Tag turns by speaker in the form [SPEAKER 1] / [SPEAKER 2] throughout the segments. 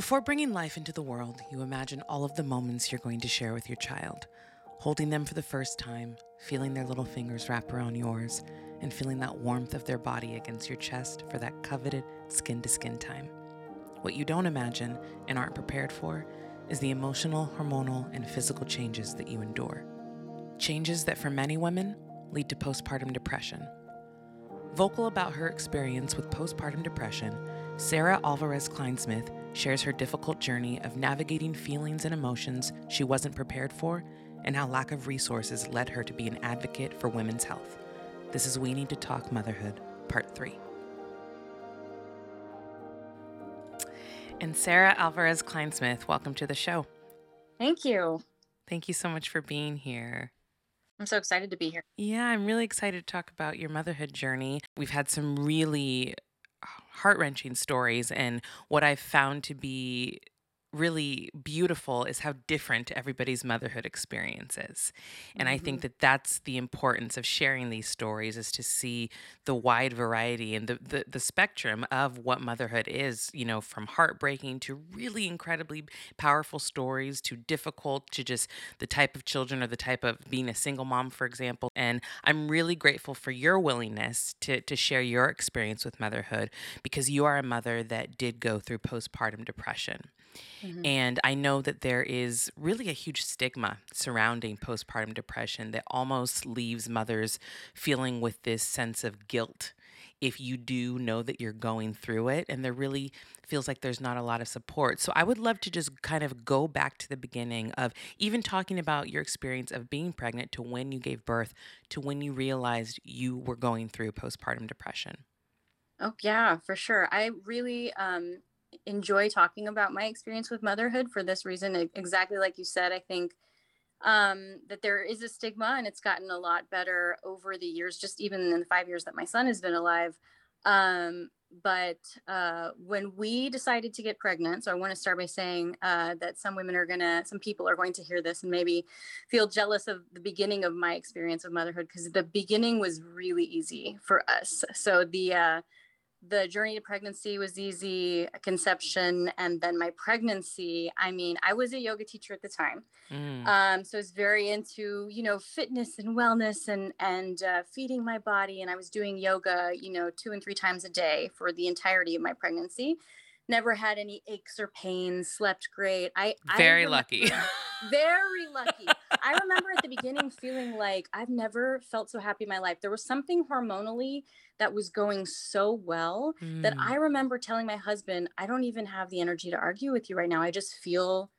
[SPEAKER 1] Before bringing life into the world, you imagine all of the moments you're going to share with your child. Holding them for the first time, feeling their little fingers wrap around yours, and feeling that warmth of their body against your chest for that coveted skin to skin time. What you don't imagine and aren't prepared for is the emotional, hormonal, and physical changes that you endure. Changes that for many women lead to postpartum depression. Vocal about her experience with postpartum depression, Sarah Alvarez Kleinsmith shares her difficult journey of navigating feelings and emotions she wasn't prepared for and how lack of resources led her to be an advocate for women's health. This is We Need to Talk Motherhood, Part 3. And Sarah Alvarez Kleinsmith, welcome to the show.
[SPEAKER 2] Thank you.
[SPEAKER 1] Thank you so much for being here.
[SPEAKER 2] I'm so excited to be here.
[SPEAKER 1] Yeah, I'm really excited to talk about your motherhood journey. We've had some really heart wrenching stories, and what I've found to be really beautiful is how different everybody's motherhood experience is. And mm-hmm. I think mm-hmm. that that's the importance of sharing these stories is to see the wide variety and the, the, the spectrum of what motherhood is, you know, from heartbreaking to really incredibly powerful stories to difficult to just the type of children or the type of being a single mom, for example. And I'm really grateful for your willingness to, to share your experience with motherhood because you are a mother that did go through postpartum depression. Mm-hmm. And I know that there is really a huge stigma surrounding postpartum depression that almost leaves mothers feeling with this sense of guilt if you do know that you're going through it and there really feels like there's not a lot of support. So I would love to just kind of go back to the beginning of even talking about your experience of being pregnant to when you gave birth to when you realized you were going through postpartum depression.
[SPEAKER 2] Oh yeah, for sure. I really um enjoy talking about my experience with motherhood for this reason. Exactly like you said, I think um, that there is a stigma and it's gotten a lot better over the years, just even in the five years that my son has been alive. Um, but uh, when we decided to get pregnant, so I want to start by saying uh, that some women are going to, some people are going to hear this and maybe feel jealous of the beginning of my experience of motherhood because the beginning was really easy for us. So the, uh, the journey to pregnancy was easy conception and then my pregnancy i mean i was a yoga teacher at the time mm. um, so i was very into you know fitness and wellness and and uh, feeding my body and i was doing yoga you know two and three times a day for the entirety of my pregnancy never had any aches or pains
[SPEAKER 1] slept great i very I lucky
[SPEAKER 2] very lucky i remember at the beginning feeling like i've never felt so happy in my life there was something hormonally that was going so well mm. that I remember telling my husband, I don't even have the energy to argue with you right now. I just feel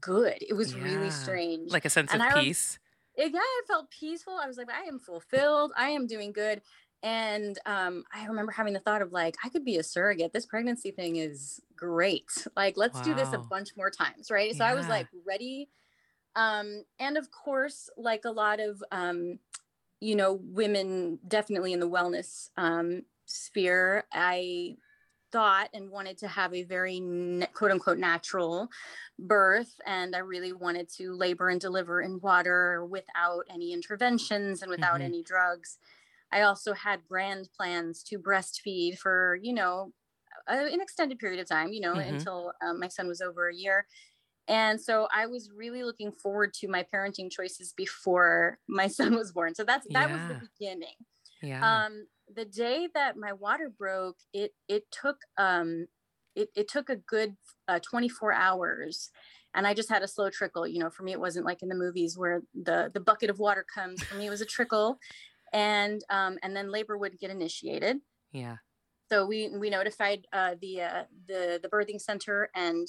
[SPEAKER 2] good. It was yeah. really strange.
[SPEAKER 1] Like a sense and of I peace.
[SPEAKER 2] It, yeah, I felt peaceful. I was like, I am fulfilled. I am doing good. And um, I remember having the thought of like, I could be a surrogate. This pregnancy thing is great. Like, let's wow. do this a bunch more times. Right. So yeah. I was like ready. Um, and of course, like a lot of um, you know, women definitely in the wellness um, sphere, I thought and wanted to have a very quote unquote natural birth. And I really wanted to labor and deliver in water without any interventions and without mm-hmm. any drugs. I also had grand plans to breastfeed for, you know, a, an extended period of time, you know, mm-hmm. until um, my son was over a year. And so I was really looking forward to my parenting choices before my son was born. So that's that yeah. was the beginning. Yeah. Um, the day that my water broke, it it took um it, it took a good uh, 24 hours and I just had a slow trickle. You know, for me, it wasn't like in the movies where the the bucket of water comes. For me, it was a trickle, and um, and then labor would get initiated.
[SPEAKER 1] Yeah.
[SPEAKER 2] So we we notified uh, the uh, the the birthing center, and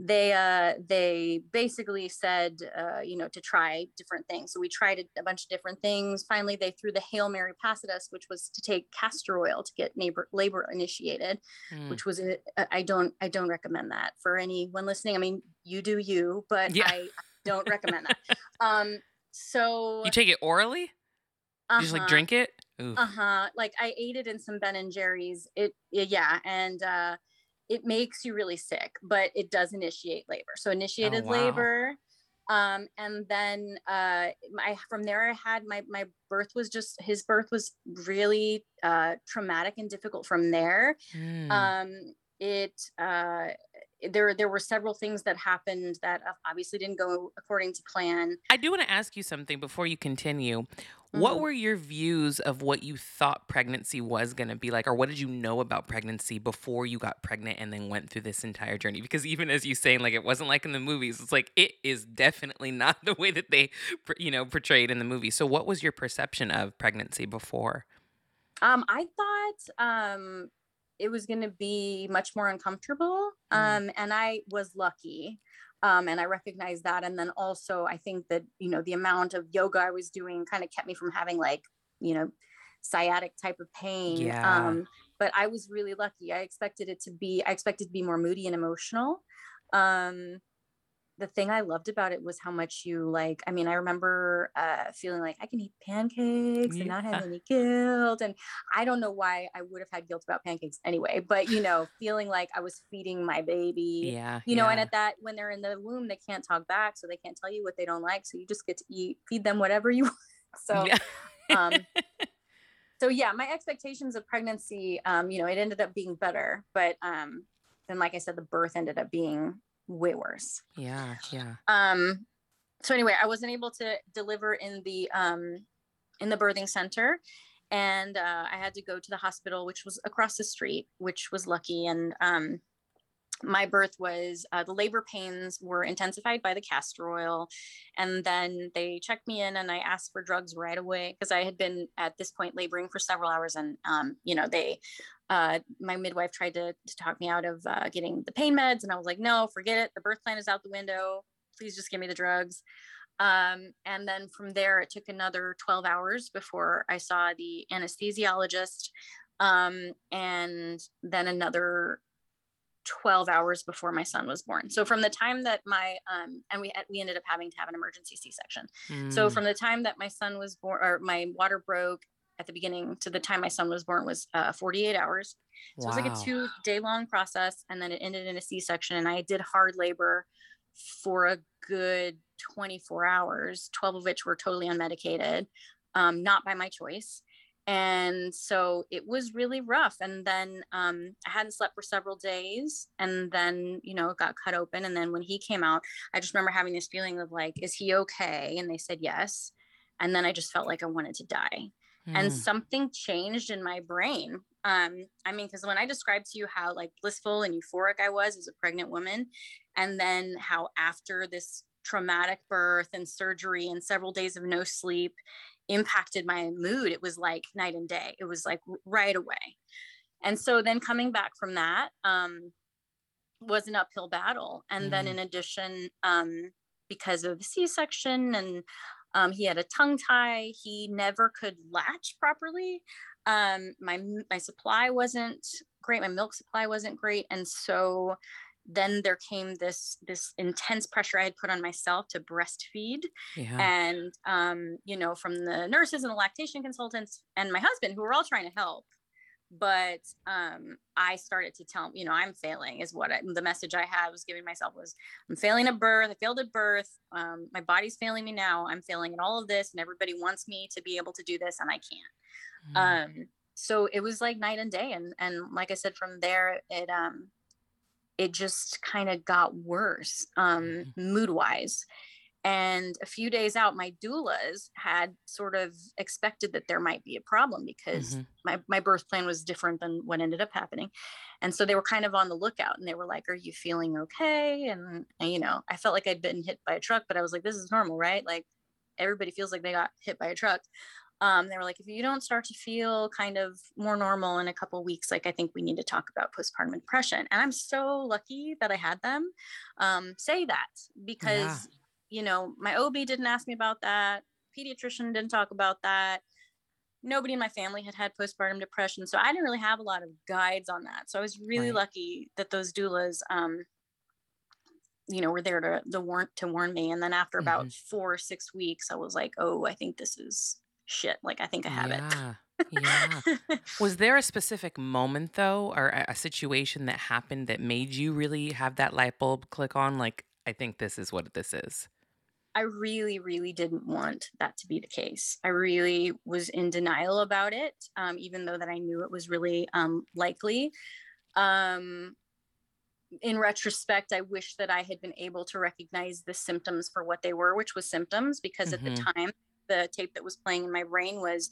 [SPEAKER 2] they uh they basically said uh you know to try different things so we tried a, a bunch of different things finally they threw the hail mary pass at us which was to take castor oil to get neighbor labor initiated mm. which was a, I don't i don't recommend that for anyone listening i mean you do you but yeah. i don't recommend that um so
[SPEAKER 1] you take it orally uh-huh. you just like uh-huh. drink it
[SPEAKER 2] uh-huh like i ate it in some ben and jerry's it yeah and uh it makes you really sick, but it does initiate labor. So initiated oh, wow. labor. Um, and then uh, I from there I had my my birth was just his birth was really uh, traumatic and difficult from there. Mm. Um, it uh, there there were several things that happened that obviously didn't go according to plan.
[SPEAKER 1] I do want to ask you something before you continue. Mm-hmm. What were your views of what you thought pregnancy was going to be like or what did you know about pregnancy before you got pregnant and then went through this entire journey? Because even as you saying like it wasn't like in the movies, it's like it is definitely not the way that they you know portrayed in the movie. So what was your perception of pregnancy before?
[SPEAKER 2] Um I thought um it was going to be much more uncomfortable. Mm. Um, and I was lucky. Um, and I recognized that. And then also, I think that, you know, the amount of yoga I was doing kind of kept me from having like, you know, sciatic type of pain. Yeah. Um, but I was really lucky. I expected it to be, I expected to be more moody and emotional. Um, the thing I loved about it was how much you like. I mean, I remember uh, feeling like I can eat pancakes yeah. and not have any guilt. And I don't know why I would have had guilt about pancakes anyway, but you know, feeling like I was feeding my baby.
[SPEAKER 1] Yeah.
[SPEAKER 2] You know, yeah. and at that, when they're in the womb, they can't talk back. So they can't tell you what they don't like. So you just get to eat, feed them whatever you want. So, yeah. um, so yeah, my expectations of pregnancy, um, you know, it ended up being better, but um, then like I said, the birth ended up being way worse.
[SPEAKER 1] Yeah, yeah.
[SPEAKER 2] Um so anyway, I wasn't able to deliver in the um in the birthing center and uh, I had to go to the hospital which was across the street, which was lucky and um my birth was uh, the labor pains were intensified by the castor oil and then they checked me in and i asked for drugs right away because i had been at this point laboring for several hours and um, you know they uh, my midwife tried to, to talk me out of uh, getting the pain meds and i was like no forget it the birth plan is out the window please just give me the drugs um, and then from there it took another 12 hours before i saw the anesthesiologist um, and then another 12 hours before my son was born. So from the time that my um and we we ended up having to have an emergency C-section. Mm. So from the time that my son was born or my water broke at the beginning to the time my son was born was uh, 48 hours. So wow. it was like a two day long process and then it ended in a C-section and I did hard labor for a good 24 hours, 12 of which were totally unmedicated, um, not by my choice and so it was really rough and then um, i hadn't slept for several days and then you know it got cut open and then when he came out i just remember having this feeling of like is he okay and they said yes and then i just felt like i wanted to die mm. and hmm. something changed in my brain um, i mean because when i described to you how like blissful and euphoric i was as a pregnant woman and then how after this traumatic birth and surgery and several days of no sleep impacted my mood it was like night and day it was like right away and so then coming back from that um, was an uphill battle and mm. then in addition um, because of the c-section and um, he had a tongue tie he never could latch properly um, my my supply wasn't great my milk supply wasn't great and so then there came this this intense pressure I had put on myself to breastfeed, yeah. and um, you know, from the nurses and the lactation consultants and my husband, who were all trying to help. But um, I started to tell, you know, I'm failing is what I, the message I had was giving myself was, I'm failing at birth. I failed at birth. Um, my body's failing me now. I'm failing at all of this, and everybody wants me to be able to do this, and I can't. Mm. Um, so it was like night and day, and and like I said, from there, it um, it just kind of got worse um, mm-hmm. mood wise. And a few days out, my doulas had sort of expected that there might be a problem because mm-hmm. my, my birth plan was different than what ended up happening. And so they were kind of on the lookout and they were like, Are you feeling okay? And, and you know, I felt like I'd been hit by a truck, but I was like, This is normal, right? Like everybody feels like they got hit by a truck um, they were like, if you don't start to feel kind of more normal in a couple weeks, like I think we need to talk about postpartum depression. And I'm so lucky that I had them um, say that because, yeah. You know, my OB didn't ask me about that. Pediatrician didn't talk about that. Nobody in my family had had postpartum depression. So I didn't really have a lot of guides on that. So I was really right. lucky that those doulas, um, you know, were there to, to warn to warn me. And then after about mm-hmm. four or six weeks, I was like, oh, I think this is shit, like I think I have
[SPEAKER 1] yeah. it. yeah. Was there a specific moment though, or a situation that happened that made you really have that light bulb click on? Like, I think this is what this is.
[SPEAKER 2] I really, really didn't want that to be the case. I really was in denial about it, um, even though that I knew it was really um, likely. Um, in retrospect, I wish that I had been able to recognize the symptoms for what they were, which was symptoms, because mm-hmm. at the mm-hmm. time, the tape that was playing in my brain was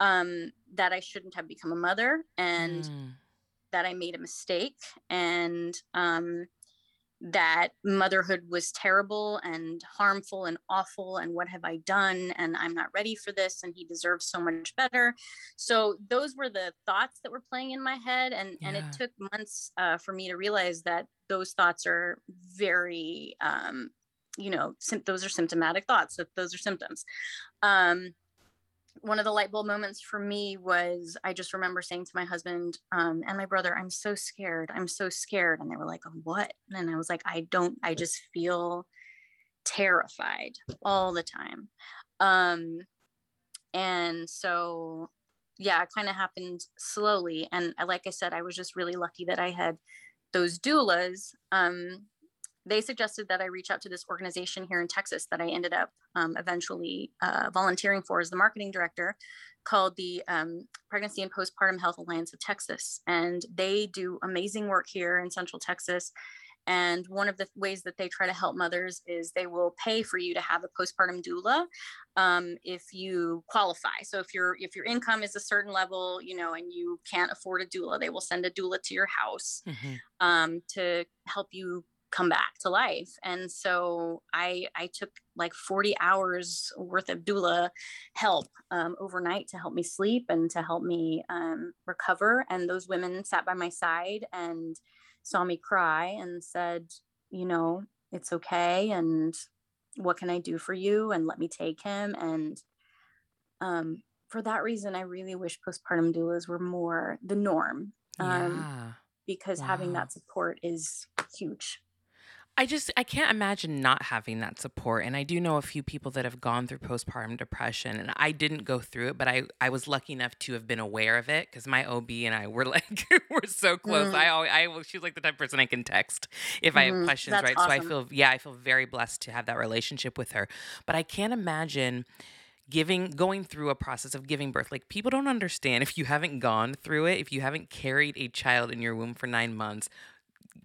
[SPEAKER 2] um, that I shouldn't have become a mother and mm. that I made a mistake and um, that motherhood was terrible and harmful and awful and what have i done and i'm not ready for this and he deserves so much better so those were the thoughts that were playing in my head and yeah. and it took months uh, for me to realize that those thoughts are very um, you know sim- those are symptomatic thoughts that those are symptoms um, one of the light bulb moments for me was I just remember saying to my husband um, and my brother, I'm so scared. I'm so scared. And they were like, What? And I was like, I don't, I just feel terrified all the time. Um, and so, yeah, it kind of happened slowly. And like I said, I was just really lucky that I had those doulas um, they suggested that I reach out to this organization here in Texas that I ended up um, eventually uh, volunteering for as the marketing director called the um, Pregnancy and Postpartum Health Alliance of Texas. And they do amazing work here in Central Texas. And one of the ways that they try to help mothers is they will pay for you to have a postpartum doula um, if you qualify. So if your if your income is a certain level, you know, and you can't afford a doula, they will send a doula to your house mm-hmm. um, to help you come back to life. And so i i took like 40 hours worth of doula help um, overnight to help me sleep and to help me um, recover. And those women sat by my side and saw me cry and said you know it's okay and what can i do for you? And let me take him. And um, for that reason i really wish postpartum doulas were more the norm um, yeah. because wow. having that support is huge
[SPEAKER 1] I just I can't imagine not having that support. And I do know a few people that have gone through postpartum depression and I didn't go through it, but I I was lucky enough to have been aware of it cuz my OB and I were like we're so close. Mm. I always I she's like the type of person I can text if mm. I have mm-hmm. questions, That's right? Awesome. So I feel yeah, I feel very blessed to have that relationship with her. But I can't imagine giving going through a process of giving birth like people don't understand if you haven't gone through it if you haven't carried a child in your womb for 9 months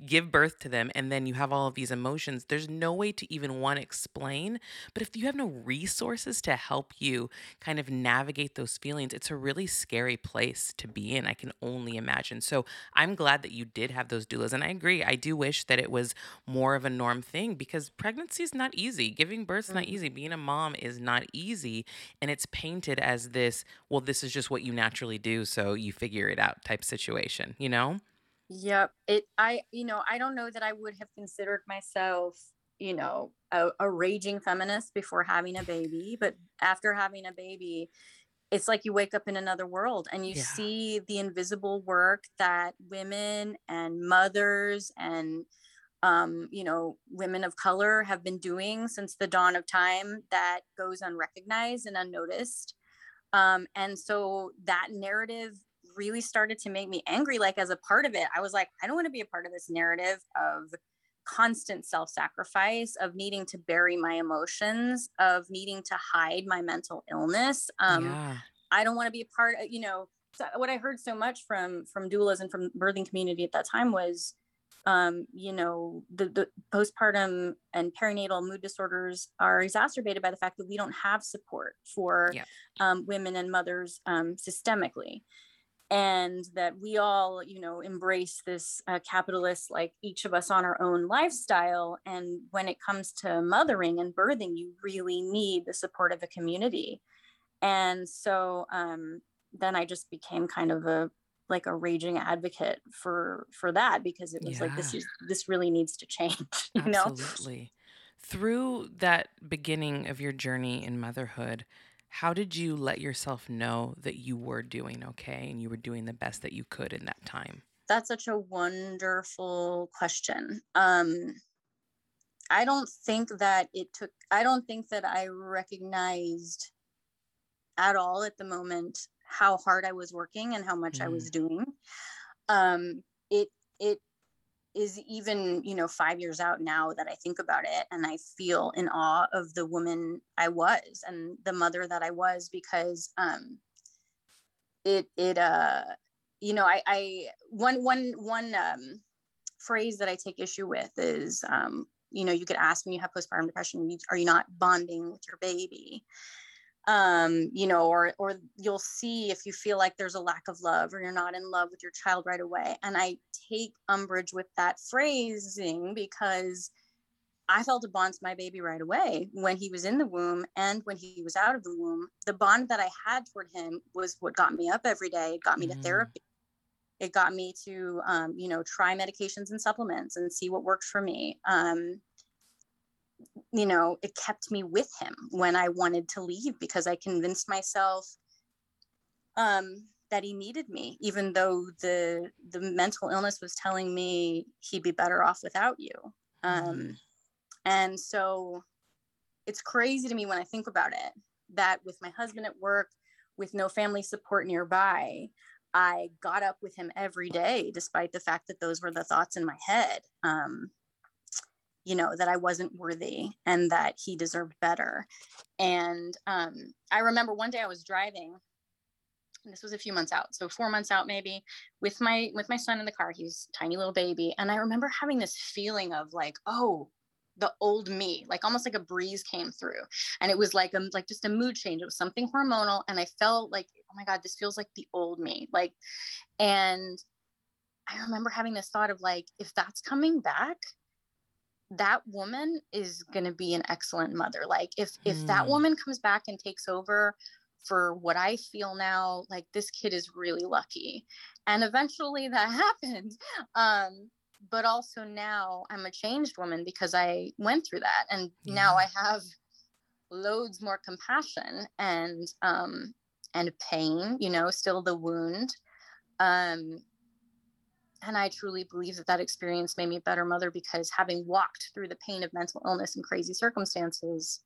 [SPEAKER 1] give birth to them and then you have all of these emotions there's no way to even one explain but if you have no resources to help you kind of navigate those feelings it's a really scary place to be in i can only imagine so i'm glad that you did have those doulas and i agree i do wish that it was more of a norm thing because pregnancy is not easy giving birth is not mm-hmm. easy being a mom is not easy and it's painted as this well this is just what you naturally do so you figure it out type situation you know
[SPEAKER 2] Yep. It I you know, I don't know that I would have considered myself, you know, a, a raging feminist before having a baby, but after having a baby, it's like you wake up in another world and you yeah. see the invisible work that women and mothers and um, you know, women of color have been doing since the dawn of time that goes unrecognized and unnoticed. Um, and so that narrative really started to make me angry like as a part of it i was like i don't want to be a part of this narrative of constant self-sacrifice of needing to bury my emotions of needing to hide my mental illness um yeah. i don't want to be a part of you know so what i heard so much from from doulas and from birthing community at that time was um, you know, the, the postpartum and perinatal mood disorders are exacerbated by the fact that we don't have support for yeah. um, women and mothers um, systemically and that we all you know embrace this uh, capitalist like each of us on our own lifestyle and when it comes to mothering and birthing you really need the support of a community and so um, then i just became kind of a like a raging advocate for for that because it was yeah. like this is this really needs to change you
[SPEAKER 1] Absolutely. know absolutely through that beginning of your journey in motherhood how did you let yourself know that you were doing okay and you were doing the best that you could in that time?
[SPEAKER 2] That's such a wonderful question. Um, I don't think that it took, I don't think that I recognized at all at the moment how hard I was working and how much mm. I was mm. doing. Um, it, it is even you know five years out now that i think about it and i feel in awe of the woman i was and the mother that i was because um it it uh you know i i one one one um phrase that I take issue with is, um, you know, you get asked when you have postpartum depression, are you not bonding with your baby? Um you know or or you'll see if you feel like there's a lack of love or you're not in love with your child right away and i take umbrage with that phrasing because i felt a bond to my baby right away when he was in the womb and when he was out of the womb the bond that i had toward him was what got me up every day it got me mm-hmm. to therapy it got me to um, you know try medications and supplements and see what worked for me um, you know, it kept me with him when I wanted to leave because I convinced myself um, that he needed me, even though the the mental illness was telling me he'd be better off without you. Um, mm. And so it's crazy to me when I think about it that with my husband at work, with no family support nearby, I got up with him every day, despite the fact that those were the thoughts in my head. Um, you know that i wasn't worthy and that he deserved better. And um, i remember one day i was driving and this was a few months out so four months out maybe with my with my son in the car he was tiny little baby and i remember having this feeling of like oh the old me like almost like a breeze came through and it was like a like just a mood change it was something hormonal and i felt like oh my god this feels like the old me like and i remember having this thought of like if that's coming back that woman is going to be an excellent mother like if if mm. that woman comes back and takes over for what i feel now like this kid is really lucky and eventually that happened um but also now i'm a changed woman because i went through that and yeah. now i have loads more compassion and um and pain you know still the wound um and I truly believe that that experience made me a better mother because having walked through the pain of mental illness and crazy circumstances,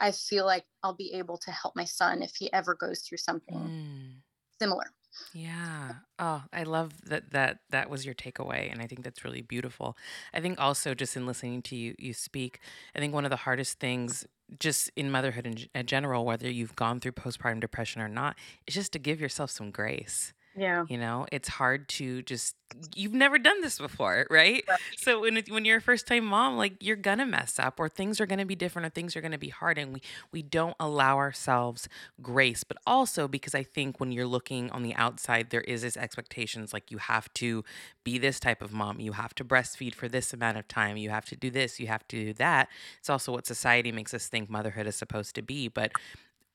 [SPEAKER 2] I feel like I'll be able to help my son if he ever goes through something mm. similar.
[SPEAKER 1] Yeah. Oh, I love that that that was your takeaway and I think that's really beautiful. I think also just in listening to you you speak, I think one of the hardest things just in motherhood in, in general whether you've gone through postpartum depression or not, is just to give yourself some grace.
[SPEAKER 2] Yeah.
[SPEAKER 1] You know, it's hard to just you've never done this before, right? right. So when it, when you're a first time mom, like you're gonna mess up, or things are gonna be different, or things are gonna be hard, and we we don't allow ourselves grace. But also because I think when you're looking on the outside, there is this expectations like you have to be this type of mom, you have to breastfeed for this amount of time, you have to do this, you have to do that. It's also what society makes us think motherhood is supposed to be, but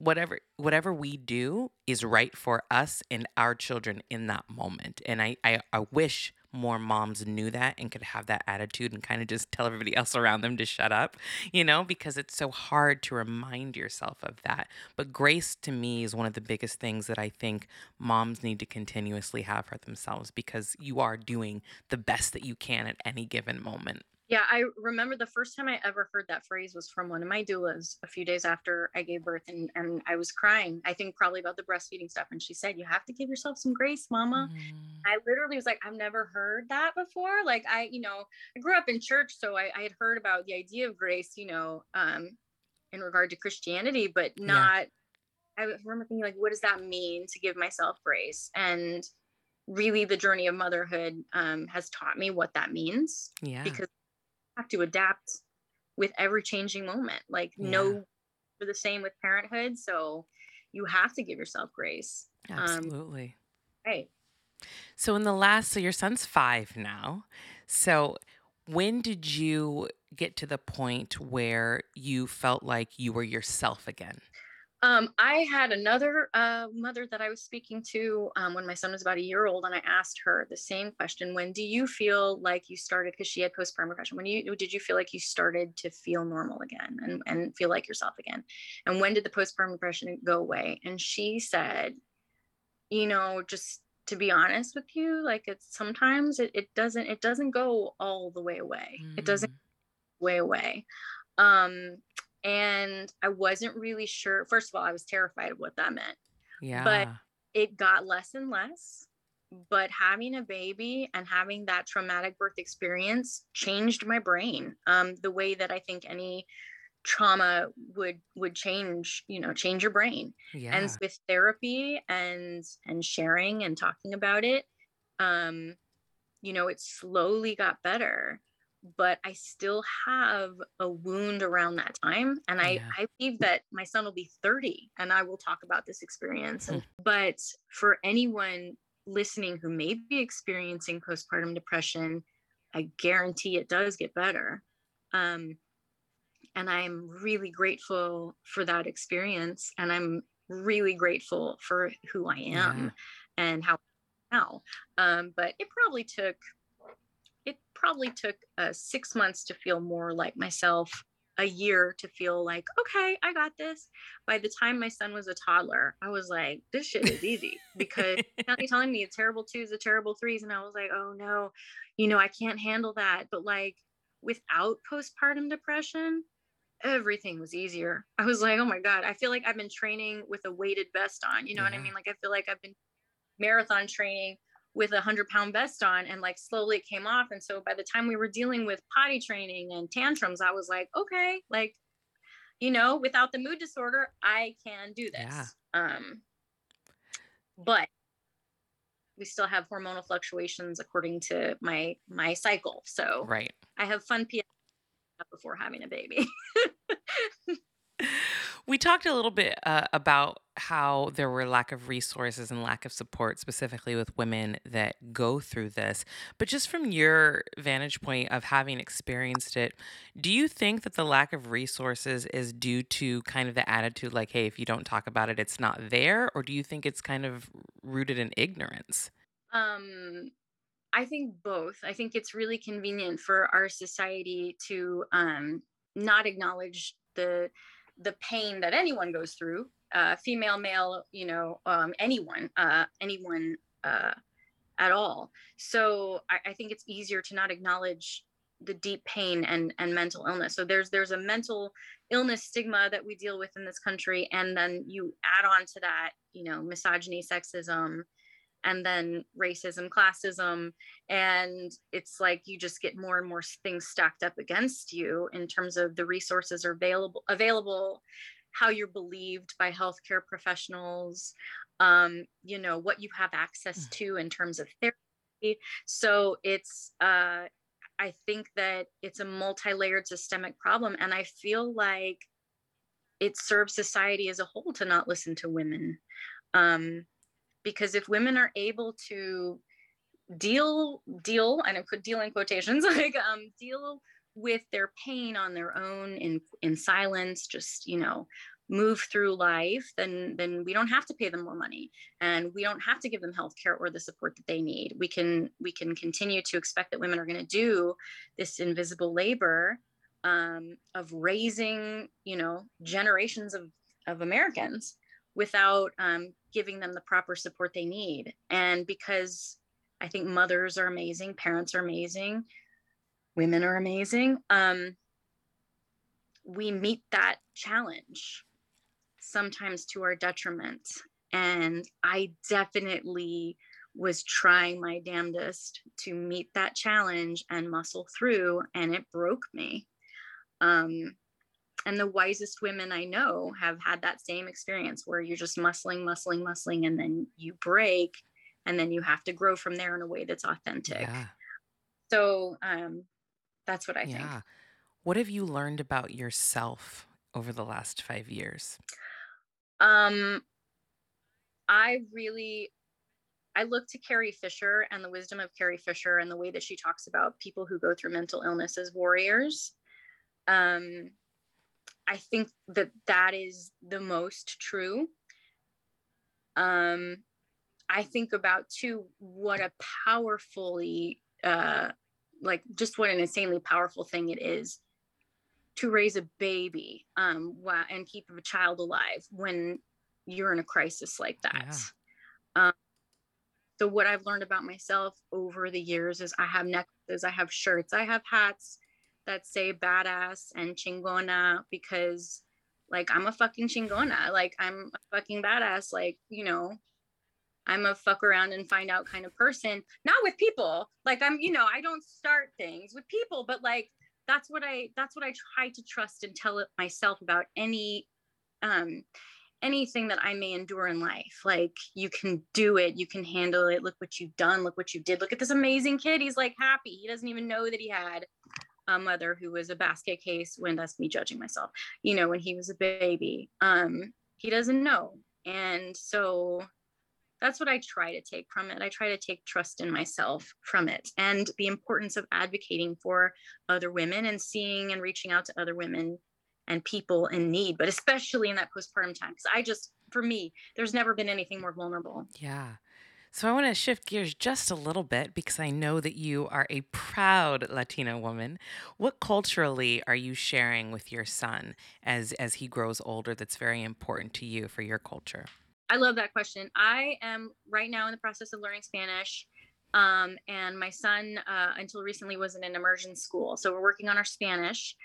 [SPEAKER 1] whatever whatever we do is right for us and our children in that moment. And I, I i wish more moms knew that and could have that attitude and kind of just tell everybody else around them to shut up you know because it's so hard to remind yourself of that. But grace to me is one of the biggest things that i think moms need to continuously have for themselves because you are doing the best that you can at any given moment
[SPEAKER 2] yeah, I remember the first time I ever heard that phrase was from one of my doulas a few days after I gave birth, and and I was crying. I think probably about the breastfeeding stuff, and she said, "You have to give yourself some grace, Mama." Mm. I literally was like, "I've never heard that before." Like I, you know, I grew up in church, so I, I had heard about the idea of grace, you know, um, in regard to Christianity, but not. Yeah. I remember thinking, like, what does that mean to give myself grace? And really, the journey of motherhood um, has taught me what that means.
[SPEAKER 1] Yeah.
[SPEAKER 2] Because have to adapt with every changing moment. Like yeah. no for the same with parenthood. So you have to give yourself grace.
[SPEAKER 1] Um, Absolutely.
[SPEAKER 2] Um, right.
[SPEAKER 1] So in the last so your son's 5 now. So when did you get to the point where you felt like you were yourself again?
[SPEAKER 2] Um, I had another uh, mother that I was speaking to um, when my son was about a year old, and I asked her the same question: When do you feel like you started? Because she had postpartum depression. When you did you feel like you started to feel normal again and and feel like yourself again? And when did the postpartum depression go away? And she said, you know, just to be honest with you, like it's sometimes it, it doesn't it doesn't go all the way away. Mm. It doesn't mm. way away. Um, and I wasn't really sure. First of all, I was terrified of what that meant.
[SPEAKER 1] Yeah.
[SPEAKER 2] But it got less and less. But having a baby and having that traumatic birth experience changed my brain. Um, the way that I think any trauma would would change you know change your brain yeah. and with therapy and and sharing and talking about it um you know, it slowly got better, but I still have a wound around that time. And I, yeah. I believe that my son will be 30 and I will talk about this experience. And, hmm. but for anyone listening who may be experiencing postpartum depression, I guarantee it does get better. Um, and I'm really grateful for that experience. And I'm really grateful for who I am yeah. and how now. Um, but it probably took probably took uh, six months to feel more like myself a year to feel like okay i got this. By the time my son was a toddler i was like this shit is easy because he's telling me a terrible twos a terrible threes and i was like oh no. You know i can't handle that. But like without postpartum depression everything was easier. I was like oh my god i feel like i've been training with a weighted vest on. You know yeah. what i mean? Like i feel like i've been marathon training with a hundred pound vest on and like slowly it came off. And so by the time we were dealing with potty training and tantrums, I was like, okay, like, you know, without the mood disorder, I can do this. Yeah. Um, but we still have hormonal fluctuations according to my my cycle. So
[SPEAKER 1] right.
[SPEAKER 2] I have fun PS before having a baby.
[SPEAKER 1] we talked a little bit uh, about how there were lack of resources and lack of support specifically with women that go through this but just from your vantage point of having experienced it do you think that the lack of resources is due to kind of the attitude like hey if you don't talk about it it's not there or do you think it's kind of rooted in ignorance?
[SPEAKER 2] Um i think both. I think it's really convenient for our society to um not acknowledge the the pain that anyone goes through uh, female male you know um, anyone uh, anyone uh, at all. So I, I, think it's easier to not acknowledge the deep pain and and mental illness. So there's there's a mental illness stigma that we deal with in this country and then you add on to that you know misogyny sexism and then racism, classism. And it's like you just get more and more things stacked up against you in terms of the resources are available available, how you're believed by healthcare professionals, um, you know, what you have access mm. to in terms of therapy. So it's uh I think that it's a multi-layered systemic problem. And I feel like it serves society as a whole to not listen to women. Um, because if women are able to deal deal and I put deal in quotations like um deal with their pain on their own in in silence just you know move through life then then we don't have to pay them more money. And we don't have to give them health care or the support that they need. We can we can continue to expect that women are going to do this invisible labor um, of raising you know generations of of americans without um, giving them the proper support they need. And because I think mothers are amazing, parents are amazing, women are amazing, um, we meet that challenge sometimes to our detriment. And I definitely was trying my damnedest to meet that challenge and muscle through, and it broke me. Um, and the wisest women I know have had that same experience where you're just muscling, muscling, muscling, and then you break, and then you have to grow from there in a way that's authentic. Yeah. So um, that's what I yeah. think.
[SPEAKER 1] What have you learned about yourself over the last five years?
[SPEAKER 2] Um, I really, I look to Carrie Fisher and the wisdom of Carrie Fisher and the way that she talks about people who go through mental illness as warriors. Um, I think that that is the most true. Um, I think about too what a powerfully, uh, like just what an insanely powerful thing it is to raise a baby um, and keep a child alive when you're in a crisis like that. Yeah. Um, so what I've learned about myself over the years is I have necklaces, I have shirts, I have hats, that say badass and chingona because like I'm a fucking chingona. Like I'm a fucking badass. Like, you know, I'm a fuck around and find out kind of person. Not with people. Like I'm, you know, I don't start things with people, but like that's what I that's what I try to trust and tell it myself about any um anything that I may endure in life. Like, you can do it, you can handle it. Look what you've done, look what you did. Look at this amazing kid. He's like happy. He doesn't even know that he had a mother who was a basket case when that's me judging myself, you know, when he was a baby. Um, he doesn't know. And so that's what I try to take from it. I try to take trust in myself from it and the importance of advocating for other women and seeing and reaching out to other women and people in need, but especially in that postpartum time. Because I just, for me, there's never been anything more vulnerable.
[SPEAKER 1] Yeah. So I want to shift gears just a little bit because I know that you are a proud Latina woman. What culturally are you sharing with your son as as he grows older that's very important to you for your culture?
[SPEAKER 2] I love that question. I am right now in the process of learning Spanish. Um, and my son, uh, until recently, was in an immersion school. So we're working on our Spanish.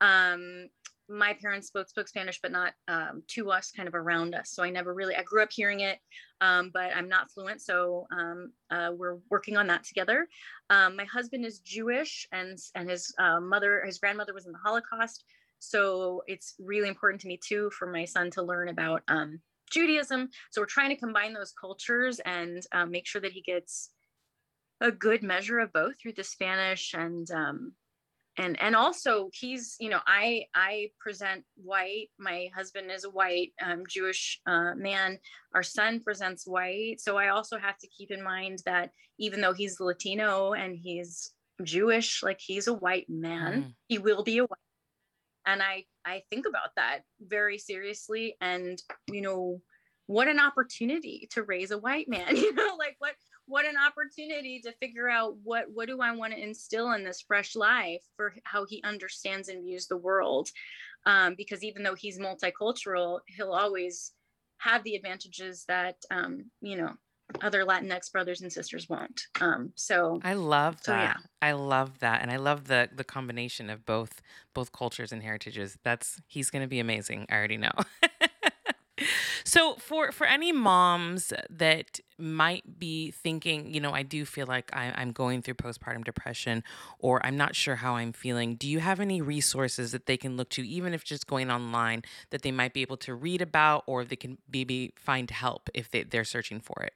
[SPEAKER 2] Um, my parents both spoke Spanish, but not um, to us, kind of around us. So I never really, I grew up hearing it, um, but I'm not fluent. So um, uh, we're working on that together. Um, my husband is Jewish, and and his uh, mother, his grandmother was in the Holocaust. So it's really important to me too for my son to learn about um, Judaism. So we're trying to combine those cultures and um, make sure that he gets a good measure of both through the Spanish and um, and and also he's you know I I present white. My husband is a white um, Jewish uh, man. Our son presents white. So I also have to keep in mind that even though he's Latino and he's Jewish, like he's a white man, mm. he will be a white and i i think about that very seriously and you know what an opportunity to raise a white man you know like what what an opportunity to figure out what what do i want to instill in this fresh life for how he understands and views the world um, because even though he's multicultural he'll always have the advantages that um, you know other Latinx brothers and sisters won't. Um, so
[SPEAKER 1] I love so, that. Yeah. I love that, and I love the the combination of both both cultures and heritages. That's he's going to be amazing. I already know. so for for any moms that might be thinking, you know, I do feel like I, I'm going through postpartum depression, or I'm not sure how I'm feeling. Do you have any resources that they can look to, even if just going online, that they might be able to read about, or they can maybe find help if they, they're searching for it?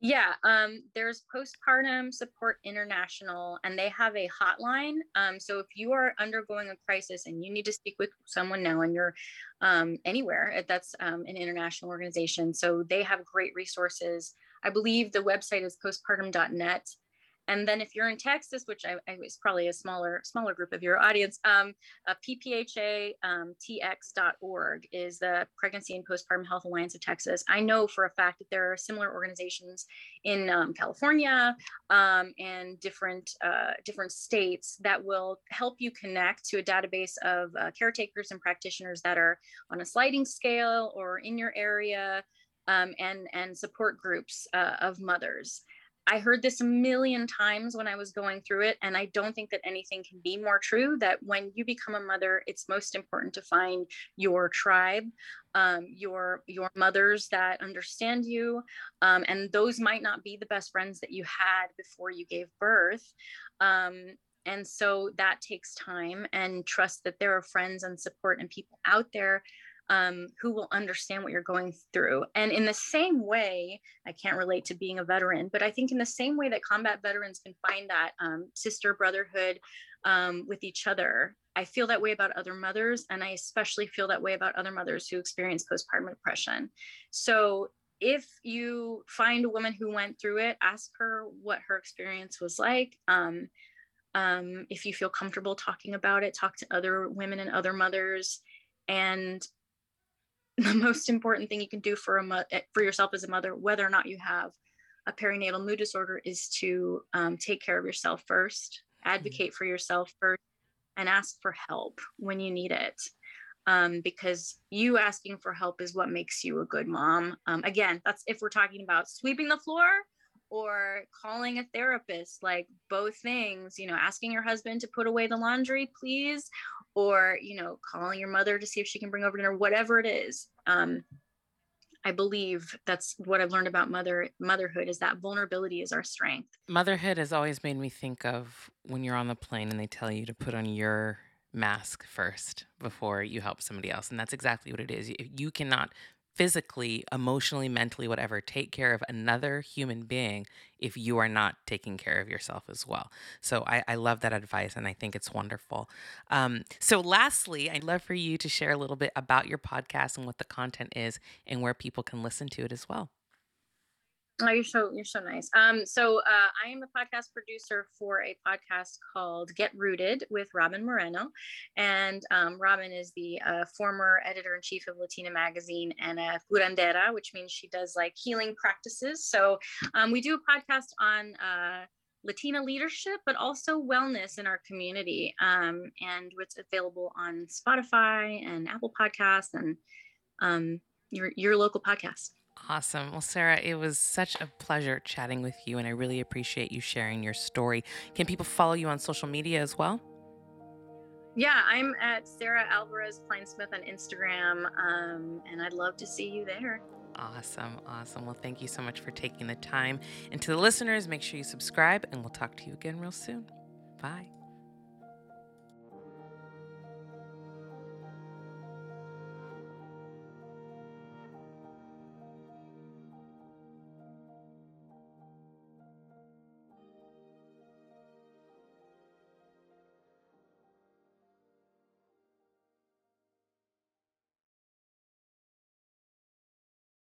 [SPEAKER 2] Yeah, um, there's Postpartum Support International, and they have a hotline. Um, so if you are undergoing a crisis and you need to speak with someone now, and you're um, anywhere, that's um, an international organization. So they have great resources. I believe the website is postpartum.net. And then if you're in Texas, which I, I was probably a smaller smaller group of your audience, um, uh, PPHATX.org um, is the Pregnancy and Postpartum Health Alliance of Texas. I know for a fact that there are similar organizations in um, California um, and different uh, different states that will help you connect to a database of uh, caretakers and practitioners that are on a sliding scale or in your area. Um, and and support groups uh, of mothers. I heard this a million times when I was going through it. And I don't think that anything can be more true that when you become a mother, it's most important to find your tribe, um, your your mothers that understand you. Um, and those might not be the best friends that you had before you gave birth. Um, and so that takes time and trust that there are friends and support and people out there um, who will understand what you're going through. And in the same way, I can't relate to being a veteran, but I think in the same way that combat veterans can find that um, sister brotherhood um, with each other, I feel that way about other mothers. And I especially feel that way about other mothers who experience postpartum depression. So if you find a woman who went through it, ask her what her experience was like. Um, um, if you feel comfortable talking about it, talk to other women and other mothers and the most important thing you can do for a mo- eh, for yourself as a mother, whether or not you have a perinatal mood disorder, is to um, take care of yourself first, mm-hmm. advocate mm-hmm. for yourself first, and ask for help when you need it. Um, because you asking for help is what makes you a good mom. Um, again, that's if we're talking about sweeping the floor or calling a therapist, like both things, you know, asking your husband to put away the laundry, please, or you know calling your mother to see if she can bring over dinner whatever it is um, i believe that's what i've learned about mother motherhood is that vulnerability is our strength.
[SPEAKER 1] Motherhood has always made me think of when you're on the plane and they tell you to put on your mask first before you help somebody else and that's exactly what it is. You cannot physically, emotionally, mentally, whatever, take care of another human being if you are not taking care of yourself as well. So I, I love that advice and I think it's wonderful. Um, so, lastly, I'd love for you to share a little bit about your podcast and what the content is and where people can listen to it as well.
[SPEAKER 2] Oh, you're so you're so nice. Um, so uh, I am the podcast producer for a podcast called Get Rooted with Robyn Moreno, and um, Robyn is the uh, former editor in chief of Latina Magazine and a curandera, which means she does like healing practices. So um, we do a podcast on uh, Latina leadership, but also wellness in our community, um, and it's available on Spotify and Apple Podcasts and um, your your local podcast.
[SPEAKER 1] Awesome. Well, Sarah, it was such a pleasure chatting with you, and I really appreciate you sharing your story. Can people follow you on social media as well?
[SPEAKER 2] Yeah, I'm at Sarah Alvarez Kleinsmith on Instagram, um, and I'd love to see you there.
[SPEAKER 1] Awesome. Awesome. Well, thank you so much for taking the time. And to the listeners, make sure you subscribe, and we'll talk to you again real soon. Bye.